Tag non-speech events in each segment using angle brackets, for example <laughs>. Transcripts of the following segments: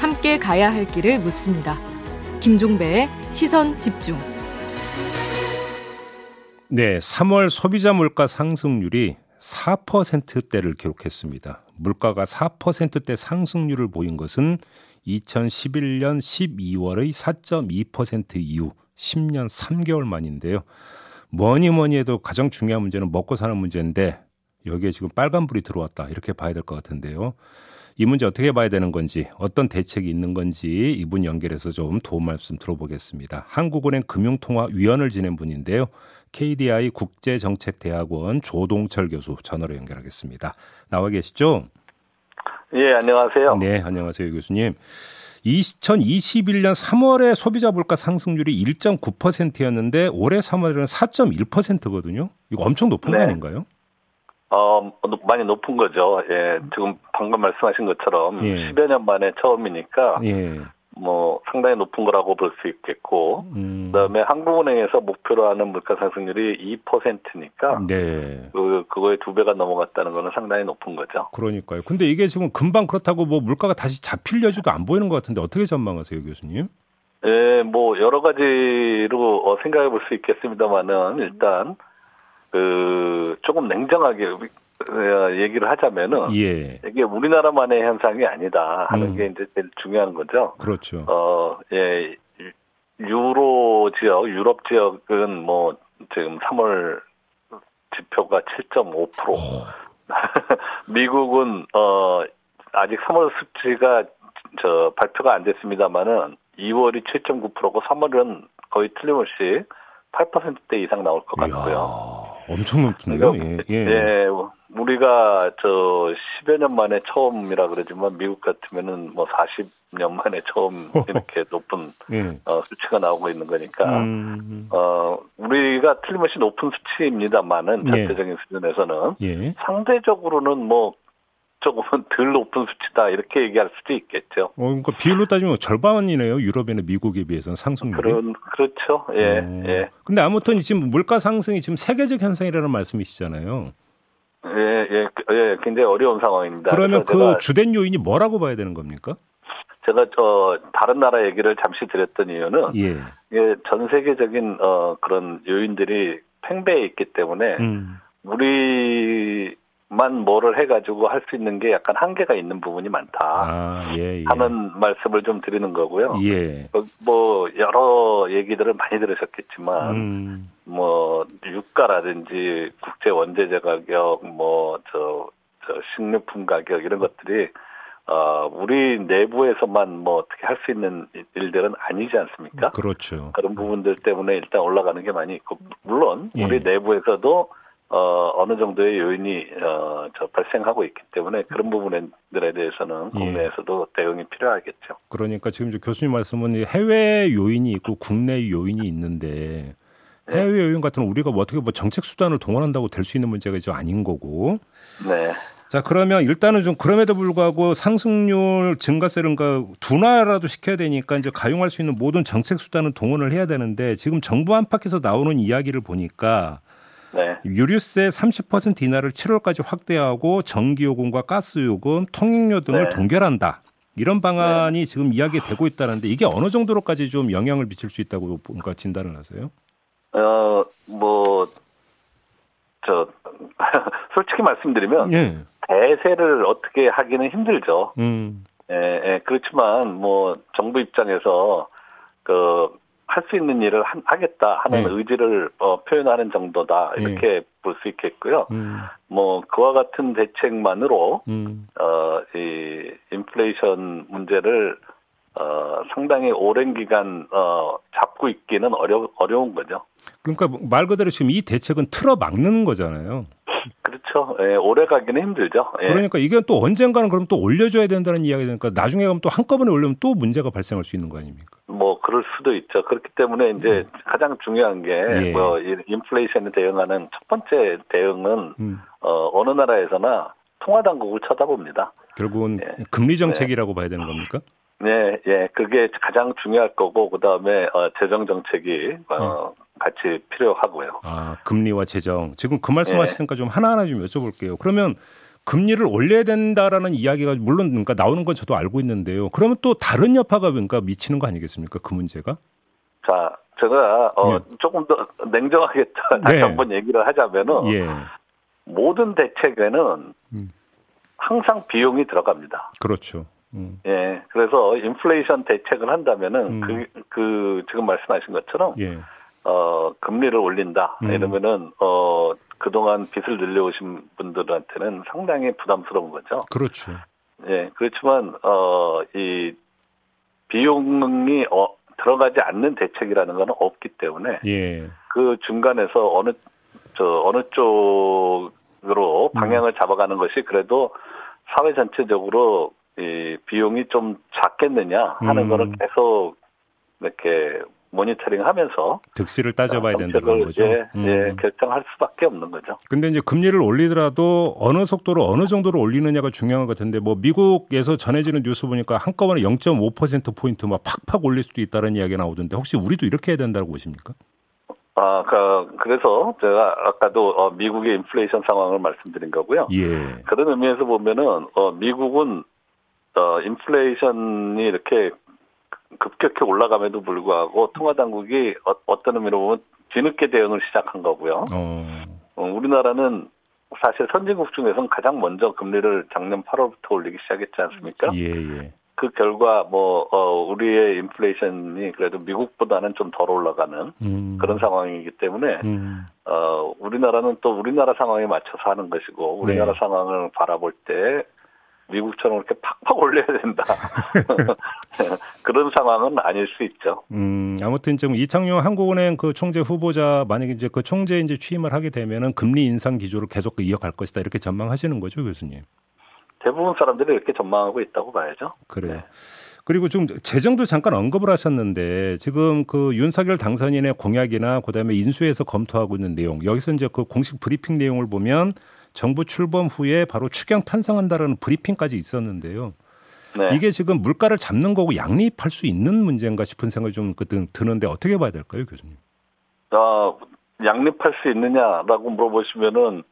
함께 가야 할 길을 묻습니다. 김종배의 시선 집중. 네, 3월 소비자 물가 상승률이 4%대를 기록했습니다. 물가가 4%대 상승률을 보인 것은 2011년 12월의 4.2% 이후 10년 3개월 만인데요. 뭐니 뭐니 해도 가장 중요한 문제는 먹고 사는 문제인데 여기에 지금 빨간불이 들어왔다 이렇게 봐야 될 것 같은데요. 이 문제 어떻게 봐야 되는 건지 어떤 대책이 있는 건지 이분 연결해서 좀 도움 말씀 들어보겠습니다. 한국은행 금융통화위원을 지낸 분인데요. KDI 국제정책대학원 조동철 교수 전화로 연결하겠습니다. 나와 계시죠? 예, 안녕하세요. 네, 안녕하세요, 교수님. 2021년 3월에 소비자 물가 상승률이 1.9%였는데 올해 3월에는 4.1%거든요. 이거 엄청 높은 네. 거 아닌가요? 어, 많이 높은 거죠. 예, 지금 방금 말씀하신 것처럼 예. 10여 년 만에 처음이니까 예. 뭐 상당히 높은 거라고 볼 수 있겠고 음. 그다음에 한국은행에서 목표로 하는 물가 상승률이 2%니까 네. 그 그거의 두 배가 넘어갔다는 거는 상당히 높은 거죠. 그러니까요. 근데 이게 지금 금방 그렇다고 뭐 물가가 다시 잡힐 여지도 안 보이는 것 같은데 어떻게 전망하세요, 교수님? 예, 뭐 여러 가지로 어, 생각해 볼 수 있겠습니다만은 일단 그 조금 냉정하게 어, 얘기를 하자면은 예. 이게 우리나라만의 현상이 아니다 하는 음. 게 이제 제일 중요한 거죠. 그렇죠. 어, 예, 유로 지역, 유럽 지역은 뭐 지금 3월 지표가 7.5%. <laughs> 미국은 어 아직 3월 수치가 저 발표가 안 됐습니다만은 2월이 7.9%고 3월은 거의 틀림없이 8%대 이상 나올 것 같고요. 엄청 높네요. 그러니까, 예, 예. 예. 우리가 저 10여 년 만에 처음이라 그러지만 미국 같으면은 뭐 40년 만에 처음 <laughs> 이렇게 높은 예. 어, 수치가 나오고 있는 거니까 음. 어 우리가 틀림없이 높은 수치입니다만은 예. 절대적인 수준에서는 예. 상대적으로는 뭐 조금은 덜 높은 수치다 이렇게 얘기할 수도 있겠죠. 어, 그러니까 비율로 따지면 절반이네요. 유럽이나 미국에 비해서는 상승률이. 그런 그렇죠. 예, 어. 예. 근데 아무튼 지금 물가 상승이 지금 세계적 현상이라는 말씀이시잖아요. 예, 예, 예, 굉장히 어려운 상황입니다. 그러면 그 주된 요인이 뭐라고 봐야 되는 겁니까? 제가 저 다른 나라 얘기를 잠시 드렸던 이유는 예. 예, 전 세계적인 어 그런 요인들이 팽배해 있기 때문에 음. 우리 만 뭐를 해가지고 할 수 있는 게 약간 한계가 있는 부분이 많다 아, 예, 예. 하는 말씀을 좀 드리는 거고요. 예. 어, 뭐 여러 얘기들을 많이 들으셨겠지만 음. 뭐 유가라든지 국제 원재재 가격, 뭐저 저 식료품 가격 이런 것들이 어, 우리 내부에서만 뭐 어떻게 할 수 있는 일들은 아니지 않습니까? 그렇죠. 그런 부분들 때문에 일단 올라가는 게 많이 있고, 물론 예. 우리 내부에서도 어, 어느 정도의 요인이 어, 저 발생하고 있기 때문에 그런 부분들에 대해서는 예. 국내에서도 예. 대응이 필요하겠죠. 그러니까 지금 교수님 말씀은 해외 요인이 있고 국내 요인이 있는데 네. 해외 요인 같은 우리가 뭐 어떻게 뭐 정책 수단을 동원한다고 될 수 있는 문제가 이제 아닌 거고. 네. 자 그러면 일단은 좀 그럼에도 불구하고 상승률 증가세를 둔화라도 시켜야 되니까 이제 가용할 수 있는 모든 정책 수단을 동원을 해야 되는데 지금 정부 안팎에서 나오는 이야기를 보니까 네. 유류세 30% 인하를 7월까지 확대하고 전기요금과 가스요금, 통행료 등을 네. 동결한다. 이런 방안이 네. 지금 이야기되고 있다는데 이게 어느 정도로까지 좀 영향을 미칠 수 있다고 뭔가 진단을 하세요? 어, 뭐, 저, <laughs> 솔직히 말씀드리면, 예. 대세를 어떻게 하기는 힘들죠. 음. 예, 예, 그렇지만, 뭐, 정부 입장에서, 그, 할 수 있는 일을 하, 겠다 하는 네. 의지를 어, 표현하는 정도다 이렇게 네. 볼수 있겠고요. 음. 뭐 그와 같은 대책만으로 음. 어이 인플레이션 문제를 어 상당히 오랜 기간 어 잡고 있기는 어려 어려운 거죠. 그러니까 말 그대로 지금 이 대책은 틀어 막는 거잖아요. 그렇죠. 예, 오래 가기는 힘들죠. 예. 그러니까 이게 또 언젠가는 그럼 또 올려줘야 된다는 이야기 되니까 나중에 가면 또 한꺼번에 올리면 또 문제가 발생할 수 있는 거 아닙니까? 뭐 그럴 수도 있죠. 그렇기 때문에 이제 음. 가장 중요한 게뭐 예. 인플레이션에 대응하는 첫 번째 대응은 음. 어, 어느 나라에서나 통화 당국을 쳐다봅니다. 결국은 예. 금리 정책이라고 네. 봐야 되는 겁니까? 네, 예, 그게 가장 중요할 거고 그 다음에 어, 재정 정책이 어, 음. 같이 필요하고요. 아, 금리와 재정. 지금 그 말씀하시니까 네. 좀 하나하나 좀 여쭤볼게요. 그러면 금리를 올려야 된다라는 이야기가 물론 그러니까 나오는 건 저도 알고 있는데요. 그러면 또 다른 여파가 그러니까 미치는 거 아니겠습니까? 그 문제가? 자, 제가 어, 네. 조금 더 냉정하게 다시 네. 한번 얘기를 하자면은 예. 모든 대책에는 음. 항상 비용이 들어갑니다. 그렇죠. 음. 예, 그래서 인플레이션 대책을 한다면은 음. 그, 그 지금 말씀하신 것처럼 예. 어 금리를 올린다 음. 이러면은 어 그동안 빚을 늘려오신 분들한테는 상당히 부담스러운 거죠. 그렇죠. 예, 그렇지만 어 이 비용이 어, 들어가지 않는 대책이라는 건 없기 때문에 예. 그 중간에서 어느 저 어느 쪽으로 방향을 음. 잡아가는 것이 그래도 사회 전체적으로 이 비용이 좀 작겠느냐 하는 음. 거를 계속 이렇게 모니터링 하면서 득실을 따져봐야 된다는 거죠. 예, 음. 예, 결정할 수밖에 없는 거죠. 근데 이제 금리를 올리더라도 어느 속도로 어느 정도로 올리느냐가 중요한 것 같은데 뭐 미국에서 전해지는 뉴스 보니까 한꺼번에 0.5% 포인트 막 팍팍 올릴 수도 있다는 이야기 나오던데 혹시 우리도 이렇게 해야 된다고 보십니까? 아, 그, 그래서 제가 아까도 어, 미국의 인플레이션 상황을 말씀드린 거고요. 예. 그런 의미에서 보면은 어, 미국은 어, 인플레이션이 이렇게 급격히 올라감에도 불구하고 통화 당국이 어, 떤 의미로 보면 뒤늦게 대응을 시작한 거고요. 어. 어, 우리나라는 사실 선진국 중에서는 가장 먼저 금리를 작년 8월부터 올리기 시작했지 않습니까? 예, 예. 그 결과 뭐 어, 우리의 인플레이션이 그래도 미국보다는 좀 덜 올라가는 음. 그런 상황이기 때문에 음. 어, 우리나라는 또 우리나라 상황에 맞춰서 하는 것이고 우리나라 네. 상황을 바라볼 때 미국처럼 이렇게 팍팍 올려야 된다. <laughs> 그런 상황은 아닐 수 있죠. 음, 아무튼 지금 이창용 한국은행 그 총재 후보자 만약에 이제 그 총재 이제 취임을 하게 되면은 금리 인상 기조를 계속 이어갈 것이다 이렇게 전망하시는 거죠, 교수님? 대부분 사람들이 이렇게 전망하고 있다고 봐야죠. 그래요. 네. 그리고 좀 재정도 잠깐 언급을 하셨는데 지금 그 윤석열 당선인의 공약이나 그다음에 인수해서 검토하고 있는 내용 여기서 이제 그 공식 브리핑 내용을 보면 정부 출범 후에 바로 추경 편성한다라는 브리핑까지 있었는데요. 네. 이게 지금 물가를 잡는 거고 양립할 수 있는 문제인가 싶은 생각이 좀그 드는데 어떻게 봐야 될까요, 교수님? 어, 양립할 수 있느냐라고 물어보시면은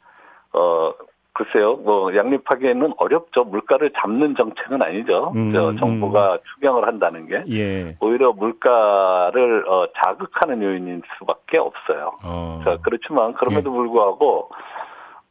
어 글쎄요, 뭐 양립하기에는 어렵죠. 물가를 잡는 정책은 아니죠. 음, 저 정부가 음. 추경을 한다는 게 예. 오히려 물가를 어, 자극하는 요인일 수밖에 없어요. 어. 자, 그렇지만 그럼에도 예. 불구하고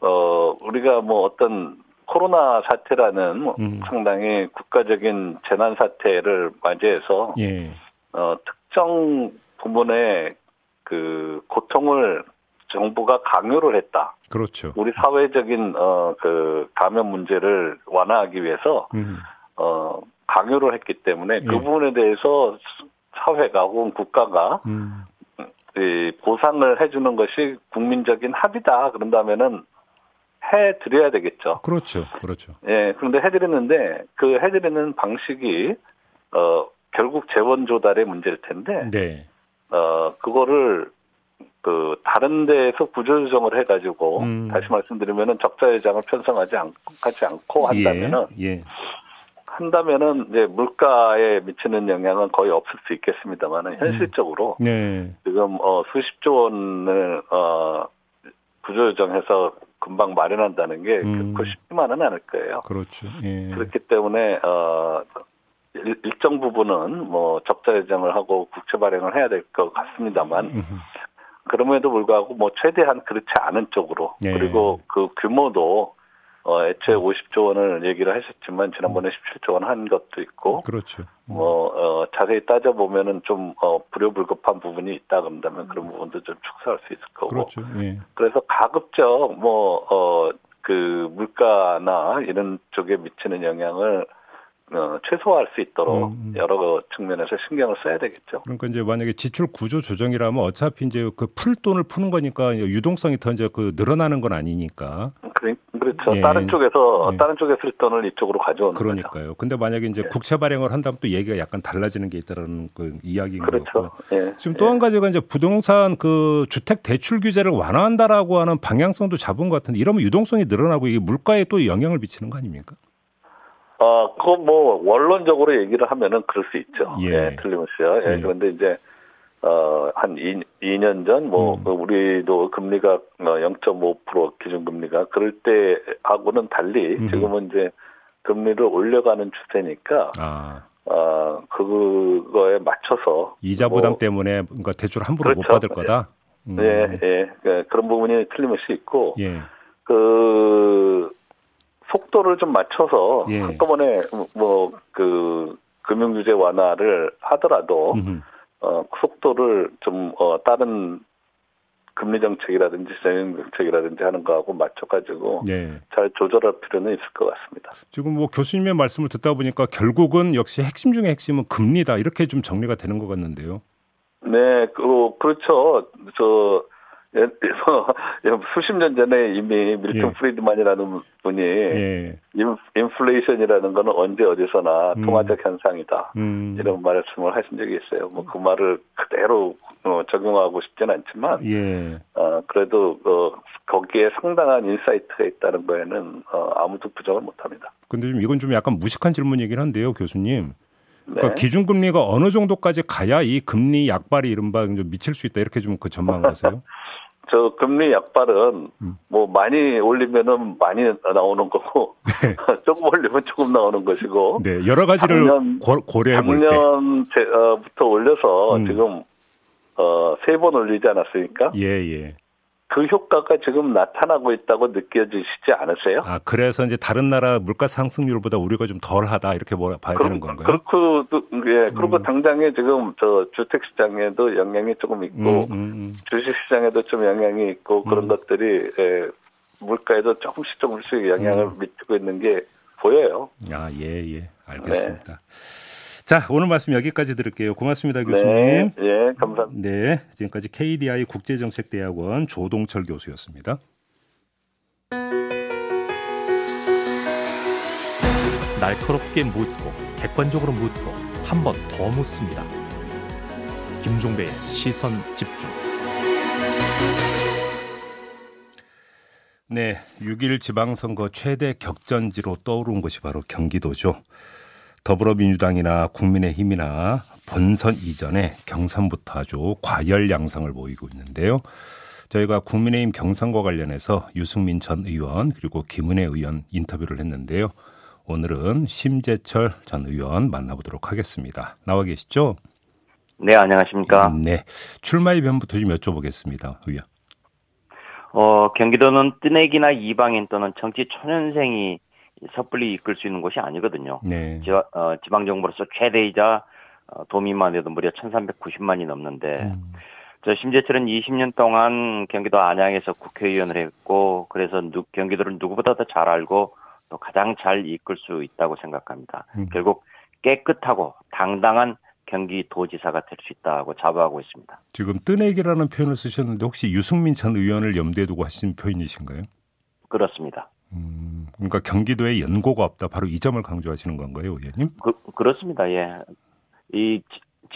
어, 우리가 뭐 어떤 코로나 사태라는 뭐 음. 상당히 국가적인 재난 사태를 맞이해서 예. 어, 특정 부분의 그 고통을 정부가 강요를 했다. 그렇죠. 우리 사회적인 어 그 감염 문제를 완화하기 위해서 음. 어 강요를 했기 때문에 그 예. 부분에 대해서 사회가 혹은 국가가 음. 이 보상을 해주는 것이 국민적인 합의다. 그런다면은 해드려야 되겠죠. 그렇죠. 그렇죠. 예, 그런데 해드렸는데 그 해드리는 방식이 어 결국 재원 조달의 문제일 텐데, 네. 어 그거를 그 다른 데에서 구조 조정을 해가지고 음. 다시 말씀드리면은 적자 예장을 편성하지 않, 하지 않고 예, 한다면은 예, 예. 한다면은 이제 물가에 미치는 영향은 거의 없을 수 있겠습니다만은 음. 현실적으로 음. 네. 지금 어 수십조 원을 어 구조 조정해서 금방 마련한다는 게 음. 결코 쉽지만은 않을 거예요. 그렇죠. 예. 그렇기 때문에 어 일정 부분은 뭐 적자 예정을 하고 국채 발행을 해야 될 것 같습니다만 음. 그럼에도 불구하고 뭐 최대한 그렇지 않은 쪽으로 예. 그리고 그 규모도 어, 애초에 50조 원을 얘기를 하셨지만 지난번에 17조 원 한 것도 있고. 그렇죠. 뭐, 어, 자세히 따져 보면은 좀, 어, 불효불급한 부분이 있다 그런다면 그런 부분도 좀 축소할 수 있을 거고. 그렇죠. 예. 그래서 가급적 뭐, 어, 그 물가나 이런 쪽에 미치는 영향을 어, 최소화할 수 있도록 음, 음. 여러 측면에서 신경을 써야 되겠죠. 그러니까 이제 만약에 지출 구조 조정이라면 어차피 이제 그 풀 돈을 푸는 거니까 유동성이 더 이제 그 늘어나는 건 아니니까. 그렇죠. 예. 다른 쪽에서 예. 다른 쪽에 쓸 돈을 이쪽으로 가져오는 그러니까요. 거죠. 근데 만약에 이제 예. 국채 발행을 한다면 또 얘기가 약간 달라지는 게 있다라는 그 이야기인 그렇죠. 거고. 예. 지금 또 한 가지가 이제 부동산 그 주택 대출 규제를 완화한다라고 하는 방향성도 잡은 것 같은데 이러면 유동성이 늘어나고 이게 물가에 또 영향을 미치는 거 아닙니까? 어, 그거 뭐, 원론적으로 얘기를 하면은 그럴 수 있죠. 예. 예 틀림없이요. 예. 예. 그런데 이제, 어, 한 2, 2년 전, 뭐, 음. 우리도 금리가 0.5% 어, 기준금리가 그럴 때 하고는 달리 음. 지금은 이제 금리를 올려가는 추세니까, 아. 어, 그거에 맞춰서. 이자 부담 뭐, 때문에 그러니까 대출 함부로 그렇죠. 못 받을 거다? 음. 예, 예. 예. 그런 부분이 틀림없이 있고, 예. 그, 속도를 좀 맞춰서 예. 한꺼번에 뭐, 그, 금융 규제 완화를 하더라도, 음흠. 어, 속도를 좀, 어, 다른 금리 정책이라든지 재정 정책이라든지 하는 거하고 맞춰가지고 네. 잘 조절할 필요는 있을 것 같습니다. 지금 뭐 교수님의 말씀을 듣다 보니까 결국은 역시 핵심 중의 핵심은 금리다 이렇게 좀 정리가 되는 것 같는데요. 네, 그, 그렇죠. 저 예를 들어서 <laughs> 수십 년 전에 이미 밀턴 예. 프리드만이라는 분이 예. 인플레이션이라는 거는 언제 어디서나 음. 통화적 현상이다 음. 이런 말씀을 하신 적이 있어요. 뭐 그 말을 그대로 어, 적용하고 싶지는 않지만 예. 어, 그래도 어, 거기에 상당한 insight가 있다는 거에는 어, 아무도 부정을 못합니다. 근데 좀 이건 좀 약간 무식한 질문이긴 한데요, 교수님. 그러니까 네. 기준금리가 어느 정도까지 가야 이 금리 약발이 이른바 좀 미칠 수 있다 이렇게 좀 그 전망을 하세요? <laughs> 저 금리 약발은 음. 뭐 많이 올리면은 많이 나오는 거고 네. <laughs> 조금 올리면 조금 나오는 것이고 네 여러 가지를 고, 려해 볼 때. 작년부터 올려서 음. 지금 어, 세 번 올리지 않았습니까? 예 예. 그 효과가 지금 나타나고 있다고 느껴지시지 않으세요? 아, 그래서 이제 다른 나라 물가 상승률보다 우리가 좀 덜하다 이렇게 뭐 봐야 그럼, 되는 건가요? 그렇고, 예, 그리고 음. 당장에 지금 저 주택 시장에도 영향이 조금 있고 음, 음, 음. 주식 시장에도 좀 영향이 있고 그런 음. 것들이 예, 물가에도 조금씩 조금씩 영향을 음. 미치고 있는 게 보여요. 아, 예, 예. 알겠습니다. 네. 자, 오늘 말씀 여기까지 들을게요. 고맙습니다, 교수님. 네, 예, 감사합니다. 네, 지금까지 KDI 국제정책대학원 조동철 교수였습니다. 날카롭게 묻고 객관적으로 묻고 한 번 더 묻습니다. 김종배의 시선 집중. 네, 6일 지방선거 최대 격전지로 떠오른 것이 바로 경기도죠. 더불어민주당이나 국민의힘이나 본선 이전에 경선부터 아주 과열 양상을 보이고 있는데요. 저희가 국민의힘 경선과 관련해서 유승민 전 의원 그리고 김은혜 의원 인터뷰를 했는데요. 오늘은 심재철 전 의원 만나보도록 하겠습니다. 나와 계시죠? 네, 안녕하십니까? 네. 출마의 변부터 좀 여쭤보겠습니다. 의원. 어, 경기도는 뜨내기나 이방인 또는 정치 초년생이 섣불리 이끌 수 있는 곳이 아니거든요. 네. 지, 어, 지방정부로서 최대이자 어, 도민만 해도 무려 1390만이 넘는데 음. 저 심재철은 20년 동안 경기도 안양에서 국회의원을 했고 그래서 누, 경기도를 누구보다 더 잘 알고 또 가장 잘 이끌 수 있다고 생각합니다. 음. 결국 깨끗하고 당당한 경기도지사가 될 수 있다고 자부하고 있습니다. 지금 뜨내기라는 표현을 쓰셨는데 혹시 유승민 전 의원을 염두에 두고 하신 표현이신가요? 그렇습니다. 음, 그러니까 경기도에 연고가 없다. 바로 이 점을 강조하시는 건가요, 의원님? 그, 그렇습니다. 예. 이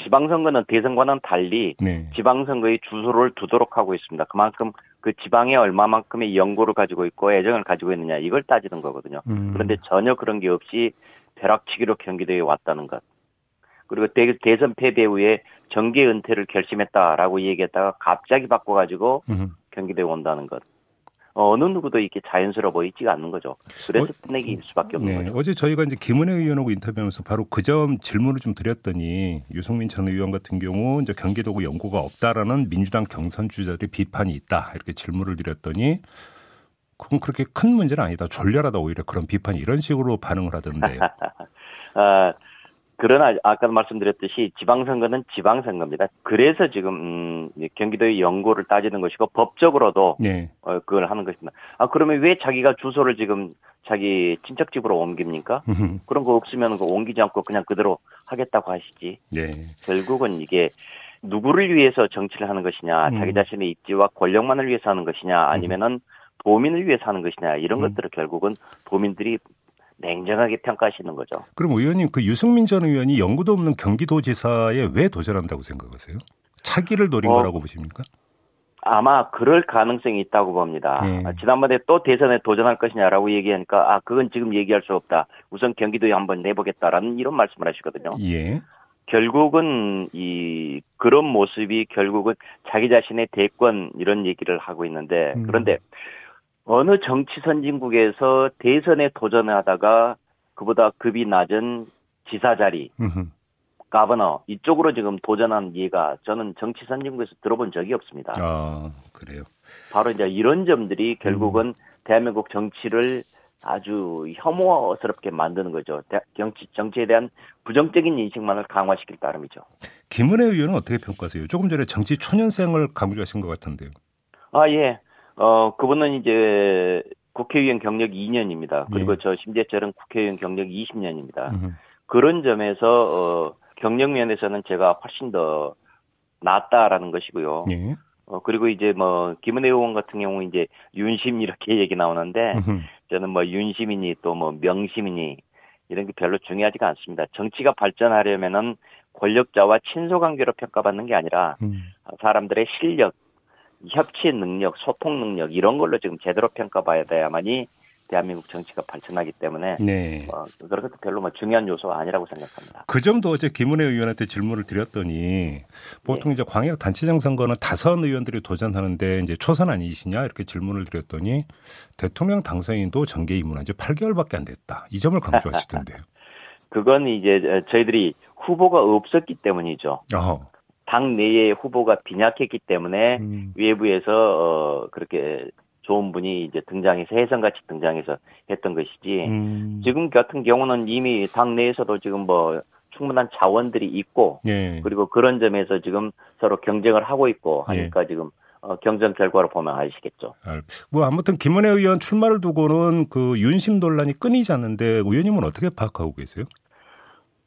지방선거는 대선과는 달리 네. 지방선거의 주소를 두도록 하고 있습니다. 그만큼 그 지방에 얼마만큼의 연고를 가지고 있고 애정을 가지고 있느냐 이걸 따지는 거거든요. 음. 그런데 전혀 그런 게 없이 벼락치기로 경기도에 왔다는 것. 그리고 대, 대선 패배 후에 정계 은퇴를 결심했다라고 얘기했다가 갑자기 바꿔가지고 음. 경기도에 온다는 것. 어느 누구도 이렇게 자연스러워 보이지가 않는 거죠. 그래서 어, 수밖에 없는 네. 거죠. 어제 저희가 이제 김은혜 의원하고 인터뷰하면서 바로 그 점 질문을 좀 드렸더니 유성민 전 의원 같은 경우 이제 경기도구 연고가 없다라는 민주당 경선 주자들의 비판이 있다 이렇게 질문을 드렸더니 그건 그렇게 큰 문제는 아니다. 졸렬하다 오히려 그런 비판이 이런 식으로 반응을 하던데. <laughs> 아, 그러나 아까 말씀드렸듯이 지방선거는 지방선거입니다. 그래서 지금 음, 경기도의 연고를 따지는 것이고 법적으로도 네. 어, 그걸 하는 것입니다. 아 그러면 왜 자기가 주소를 지금 자기 친척 집으로 옮깁니까? 그런 거 없으면 그 옮기지 않고 그냥 그대로 하겠다고 하시지. 네. 결국은 이게 누구를 위해서 정치를 하는 것이냐, 음. 자기 자신의 입지와 권력만을 위해서 하는 것이냐, 아니면은 도민을 위해서 하는 것이냐 이런 음. 것들을 결국은 도민들이 냉정하게 평가하시는 거죠. 그럼 의원님 그 유승민 전 의원이 연구도 없는 경기도지사에 왜 도전한다고 생각하세요? 차기를 노린 어, 거라고 보십니까? 아마 그럴 가능성이 있다고 봅니다. 네. 지난번에 또 대선에 도전할 것이냐라고 얘기하니까 아 그건 지금 얘기할 수 없다. 우선 경기도에 한번 내보겠다라는 이런 말씀을 하시거든요. 예. 결국은 이 그런 모습이 결국은 자기 자신의 대권 이런 얘기를 하고 있는데 음. 그런데 어느 정치 선진국에서 대선에 도전하다가 그보다 급이 낮은 지사 자리, 가버너 이쪽으로 지금 도전한 예가 저는 정치 선진국에서 들어본 적이 없습니다. 아 그래요. 바로 이제 이런 점들이 결국은 음. 대한민국 정치를 아주 혐오스럽게 만드는 거죠. 정치, 정치에 대한 부정적인 인식만을 강화시킬 따름이죠. 김은혜 의원은 어떻게 평가하세요? 조금 전에 정치 초년생을 강조하신 것 같은데요. 아, 예. 어, 그분은 이제 국회의원 경력 2년입니다. 그리고 예. 저 심재철은 국회의원 경력 20년입니다. 음흠. 그런 점에서, 어, 경력 면에서는 제가 훨씬 더 낫다라는 것이고요. 예. 어, 그리고 이제 뭐, 김은혜 의원 같은 경우 이제 윤심 이렇게 <laughs> 얘기 나오는데, 저는 뭐 윤심이니 또 뭐 명심이니 이런 게 별로 중요하지가 않습니다. 정치가 발전하려면은 권력자와 친소 관계로 평가받는 게 아니라 음. 사람들의 실력, 협치 능력, 소통 능력 이런 걸로 지금 제대로 평가봐야 돼야만이 대한민국 정치가 발전하기 때문에 네. 어, 그렇게 별로 뭐 중요한 요소가 아니라고 생각합니다. 그 점도 어제 김은혜 의원한테 질문을 드렸더니 보통 네. 이제 광역 단체장 선거는 다선 의원들이 도전하는데 이제 초선 아니시냐 이렇게 질문을 드렸더니 대통령 당선인도 정계 입문한 지 8개월밖에 안 됐다. 이 점을 강조하시던데요. <laughs> 그건 이제 저희들이 후보가 없었기 때문이죠. 어허. 당 내에 후보가 빈약했기 때문에 음. 외부에서 어 그렇게 좋은 분이 이제 등장해서 해성같이 등장해서 했던 것이지 음. 지금 같은 경우는 이미 당 내에서도 지금 뭐 충분한 자원들이 있고 예. 그리고 그런 점에서 지금 서로 경쟁을 하고 있고 하니까 예. 지금 어, 경쟁 결과를 보면 아시겠죠. 뭐 아무튼 김은혜 의원 출마를 두고는 그 윤심 논란이 끊이지 않는데 의원님은 어떻게 파악하고 계세요?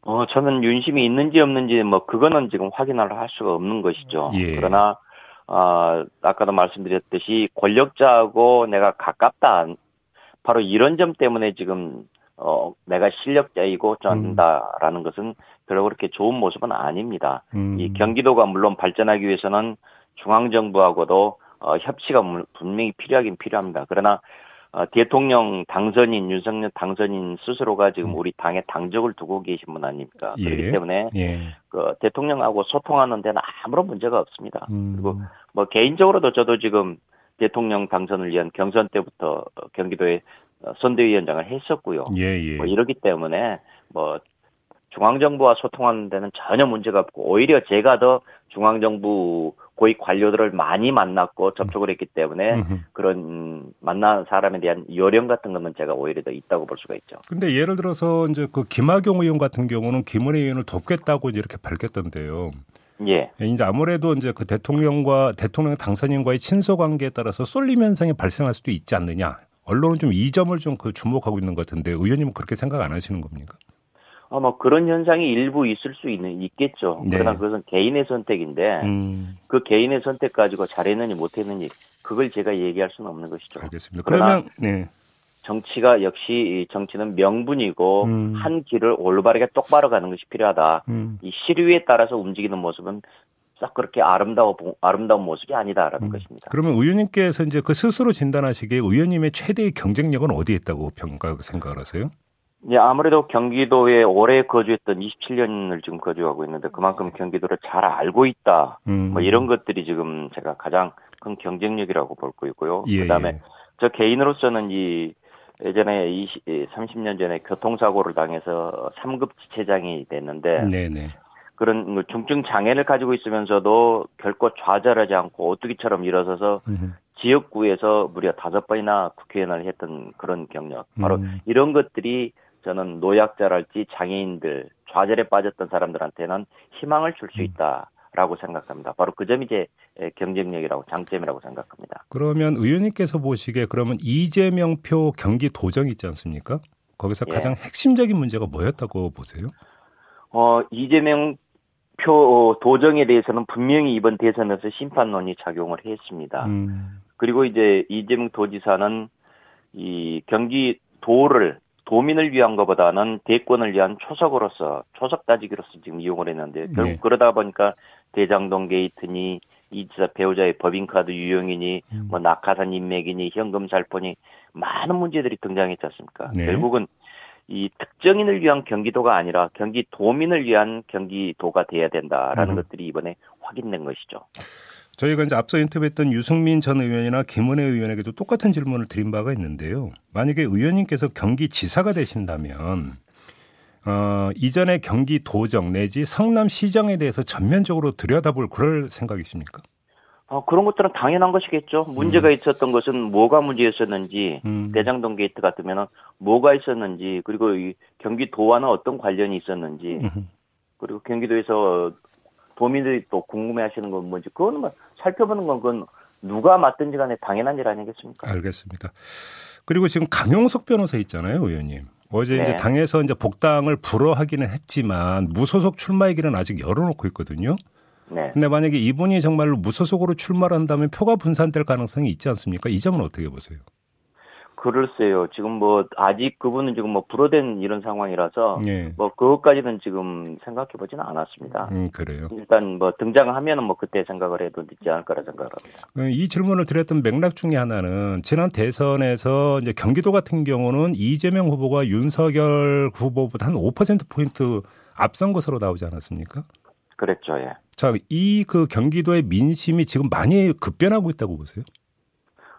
어 저는 윤심이 있는지 없는지 뭐 그거는 지금 확인을 할 수가 없는 것이죠. 예. 그러나 어, 아까도 말씀드렸듯이 권력자하고 내가 가깝다. 바로 이런 점 때문에 지금 어, 내가 실력자이고 전다라는 음. 것은 별로 그렇게 좋은 모습은 아닙니다. 음. 이 경기도가 물론 발전하기 위해서는 중앙정부하고도 어, 협치가 분명히 필요하긴 필요합니다. 그러나 어, 대통령 당선인 윤석열 당선인 스스로가 지금 음. 우리 당에 당적을 두고 계신 분 아닙니까? 예. 그렇기 때문에 예. 그 대통령하고 소통하는 데는 아무런 문제가 없습니다. 음. 그리고 뭐 개인적으로도 저도 지금 대통령 당선을 위한 경선 때부터 경기도에 선대위원장을 했었고요. 예, 예. 뭐 이러기 때문에 뭐 중앙정부와 소통하는 데는 전혀 문제가 없고 오히려 제가 더 중앙정부 고위 관료들을 많이 만났고 접촉을 했기 때문에. 그런 만난 사람에 대한 요령 같은 것은 제가 오히려 더 있다고 볼 수가 있죠. 근데 예를 들어서 이제 그 김학용 의원 같은 경우는 김은혜 의원을 돕겠다고 이렇게 밝혔던데요. 예. 이제 아무래도 이제 그 대통령과 대통령 당선인과의 친소 관계에 따라서 쏠림 현상이 발생할 수도 있지 않느냐. 언론은 좀 이 점을 좀 그 주목하고 있는 것 같은데 의원님은 그렇게 생각 안 하시는 겁니까? 아마 뭐 그런 현상이 일부 있을 수 있는 있겠죠. 네. 그러나 그것은 개인의 선택인데 음. 그 개인의 선택 가지고 잘했느니 못했느니 그걸 제가 얘기할 수는 없는 것이죠. 알겠습니다. 그러면 네. 정치가 역시 정치는 명분이고 음. 한 길을 올바르게 똑바로 가는 것이 필요하다. 음. 이 시류에 따라서 움직이는 모습은 싹 그렇게 아름다워 아름다운 모습이 아니다라는 음. 것입니다. 그러면 의원님께서 이제 그 스스로 진단하시기에 의원님의 최대의 경쟁력은 어디에 있다고 평가 생각을 하세요? 예, 아무래도 경기도에 오래 거주했던 27년을 지금 거주하고 있는데 그만큼 경기도를 잘 알고 있다. 음. 뭐 이런 것들이 지금 제가 가장 큰 경쟁력이라고 볼 거 있고요. 예, 그다음에 예. 저 개인으로서는 이 예전에 20, 30년 전에 교통사고를 당해서 3급 지체장이 됐는데 네네. 그런 뭐 중증 장애를 가지고 있으면서도 결코 좌절하지 않고 오뚜기처럼 일어서서 음. 지역구에서 무려 다섯 번이나 국회의원을 했던 그런 경력. 바로 음. 이런 것들이 저는 노약자랄지 장애인들 좌절에 빠졌던 사람들한테는 희망을 줄수 음. 있다. 라고 생각합니다. 바로 그 점이 제 경쟁력이라고 장점이라고 생각합니다. 그러면 의원님께서 보시기에 그러면 이재명 표 경기 도정 있지 않습니까? 거기서 예. 가장 핵심적인 문제가 뭐였다고 보세요? 어, 이재명 표 도정에 대해서는 분명히 이번 대선에서 심판론이 작용을 했습니다. 음. 그리고 이제 이재명 도지사는 이 경기 도를 도민을 위한 것보다는 대권을 위한 초석으로서 초석 따지기로서 지금 이용을 했는데 결국 네. 그러다 보니까 대장동 게이트니 이지사 배우자의 법인카드 유용이니 음. 뭐 낙하산 인맥이니 현금 살포니 많은 문제들이 등장했지 않습니까? 네. 결국은 이 특정인을 위한 경기도가 아니라 경기도민을 위한 경기도가 돼야 된다라는 음. 것들이 이번에 확인된 것이죠. 저희가 이제 앞서 인터뷰했던 유승민 전 의원이나 김은혜 의원에게도 똑같은 질문을 드린 바가 있는데요. 만약에 의원님께서 경기지사가 되신다면 어, 이전의 경기 도정 내지 성남시정에 대해서 전면적으로 들여다볼 그럴 생각이십니까? 어, 그런 것들은 당연한 것이겠죠. 문제가 음. 있었던 것은 뭐가 문제였었는지, 음. 대장동 게이트 같으면 뭐가 있었는지, 그리고 이 경기도와는 어떤 관련이 있었는지, 음. 그리고 경기도에서 도민들이 또 궁금해 하시는 건 뭔지, 그거는 뭐 살펴보는 건 그건 누가 맡든지 간에 당연한 일 아니겠습니까? 알겠습니다. 그리고 지금 강용석 변호사 있잖아요, 의원님. 어제 네. 이제 당에서 이제 복당을 불허하기는 했지만 무소속 출마 얘기는 아직 열어놓고 있거든요. 네. 근데 만약에 이분이 정말로 무소속으로 출마를 한다면 표가 분산될 가능성이 있지 않습니까? 이 점은 어떻게 보세요? 그럴세요. 지금 뭐 아직 그분은 지금 뭐 불어된 이런 상황이라서 네. 뭐 그것까지는 지금 생각해 보지는 않았습니다. 음, 그래요. 일단 뭐 등장하면은 뭐 그때 생각을 해도 늦지 않을 거라 생각합니다. 음, 이 질문을 드렸던 맥락 중에 하나는 지난 대선에서 이제 경기도 같은 경우는 이재명 후보가 윤석열 후보보다 한 5% 포인트 앞선 것으로 나오지 않았습니까? 그랬죠, 예. 자, 이 그 경기도의 민심이 지금 많이 급변하고 있다고 보세요?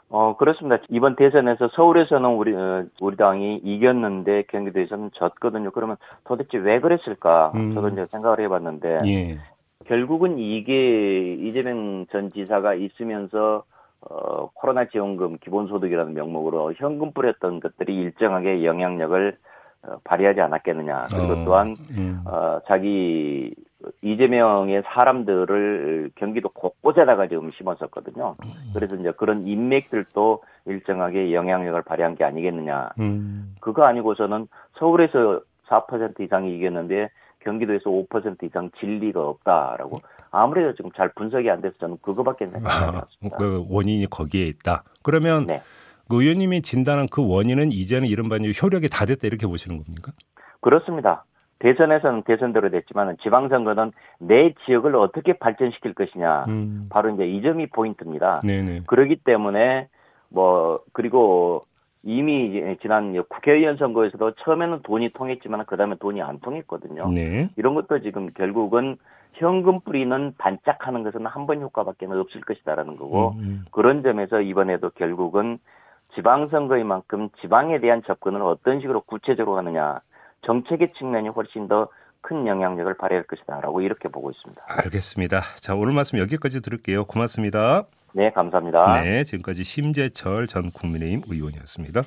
어, 그렇습니다. 이번 대선에서 서울에서는 우리, 어, 우리 당이 이겼는데 경기도에서는 졌거든요. 그러면 도대체 왜 그랬을까? 음. 저도 이제 생각을 해봤는데. 예. 결국은 이게 이재명 전 지사가 있으면서 어, 코로나 지원금 기본소득이라는 명목으로 현금 뿌렸던 것들이 일정하게 영향력을 어, 발휘하지 않았겠느냐. 그리고 어, 또한 음. 어, 자기 이재명의 사람들을 경기도 곳곳에다가 지금 심었었거든요. 그래서 이제 그런 인맥들도 일정하게 영향력을 발휘한 게 아니겠느냐. 음. 그거 아니고서는 서울에서 4% 이상이 이겼는데 경기도에서 5% 이상 진리가 없다라고 아무래도 지금 잘 분석이 안 돼서 저는 그거밖에 생각이 안 났습니다. 그 원인이 거기에 있다. 그러면 네. 그 의원님이 진단한 그 원인은 이제는 이른바 효력이 다 됐다 이렇게 보시는 겁니까? 그렇습니다. 대선에서는 대선대로 됐지만 지방선거는 내 지역을 어떻게 발전시킬 것이냐. 음. 바로 이제 이 점이 포인트입니다. 네네. 그러기 때문에 뭐 그리고 이미 지난 국회의원 선거에서도 처음에는 돈이 통했지만 그다음에 돈이 안 통했거든요. 네. 이런 것도 지금 결국은 현금 뿌리는 반짝하는 것은 한 번 효과밖에 없을 것이다라는 거고 음, 음. 그런 점에서 이번에도 결국은 지방선거인 만큼 지방에 대한 접근을 어떤 식으로 구체적으로 하느냐 정책의 측면이 훨씬 더 큰 영향력을 발휘할 것이다라고 이렇게 보고 있습니다. 알겠습니다. 자 오늘 말씀 여기까지 들을게요. 고맙습니다. 네 감사합니다. 네 지금까지 심재철 전 국민의힘 의원이었습니다.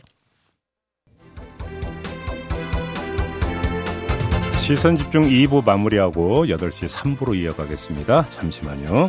시선 집중 2부 마무리하고 8시 3부로 이어가겠습니다. 잠시만요.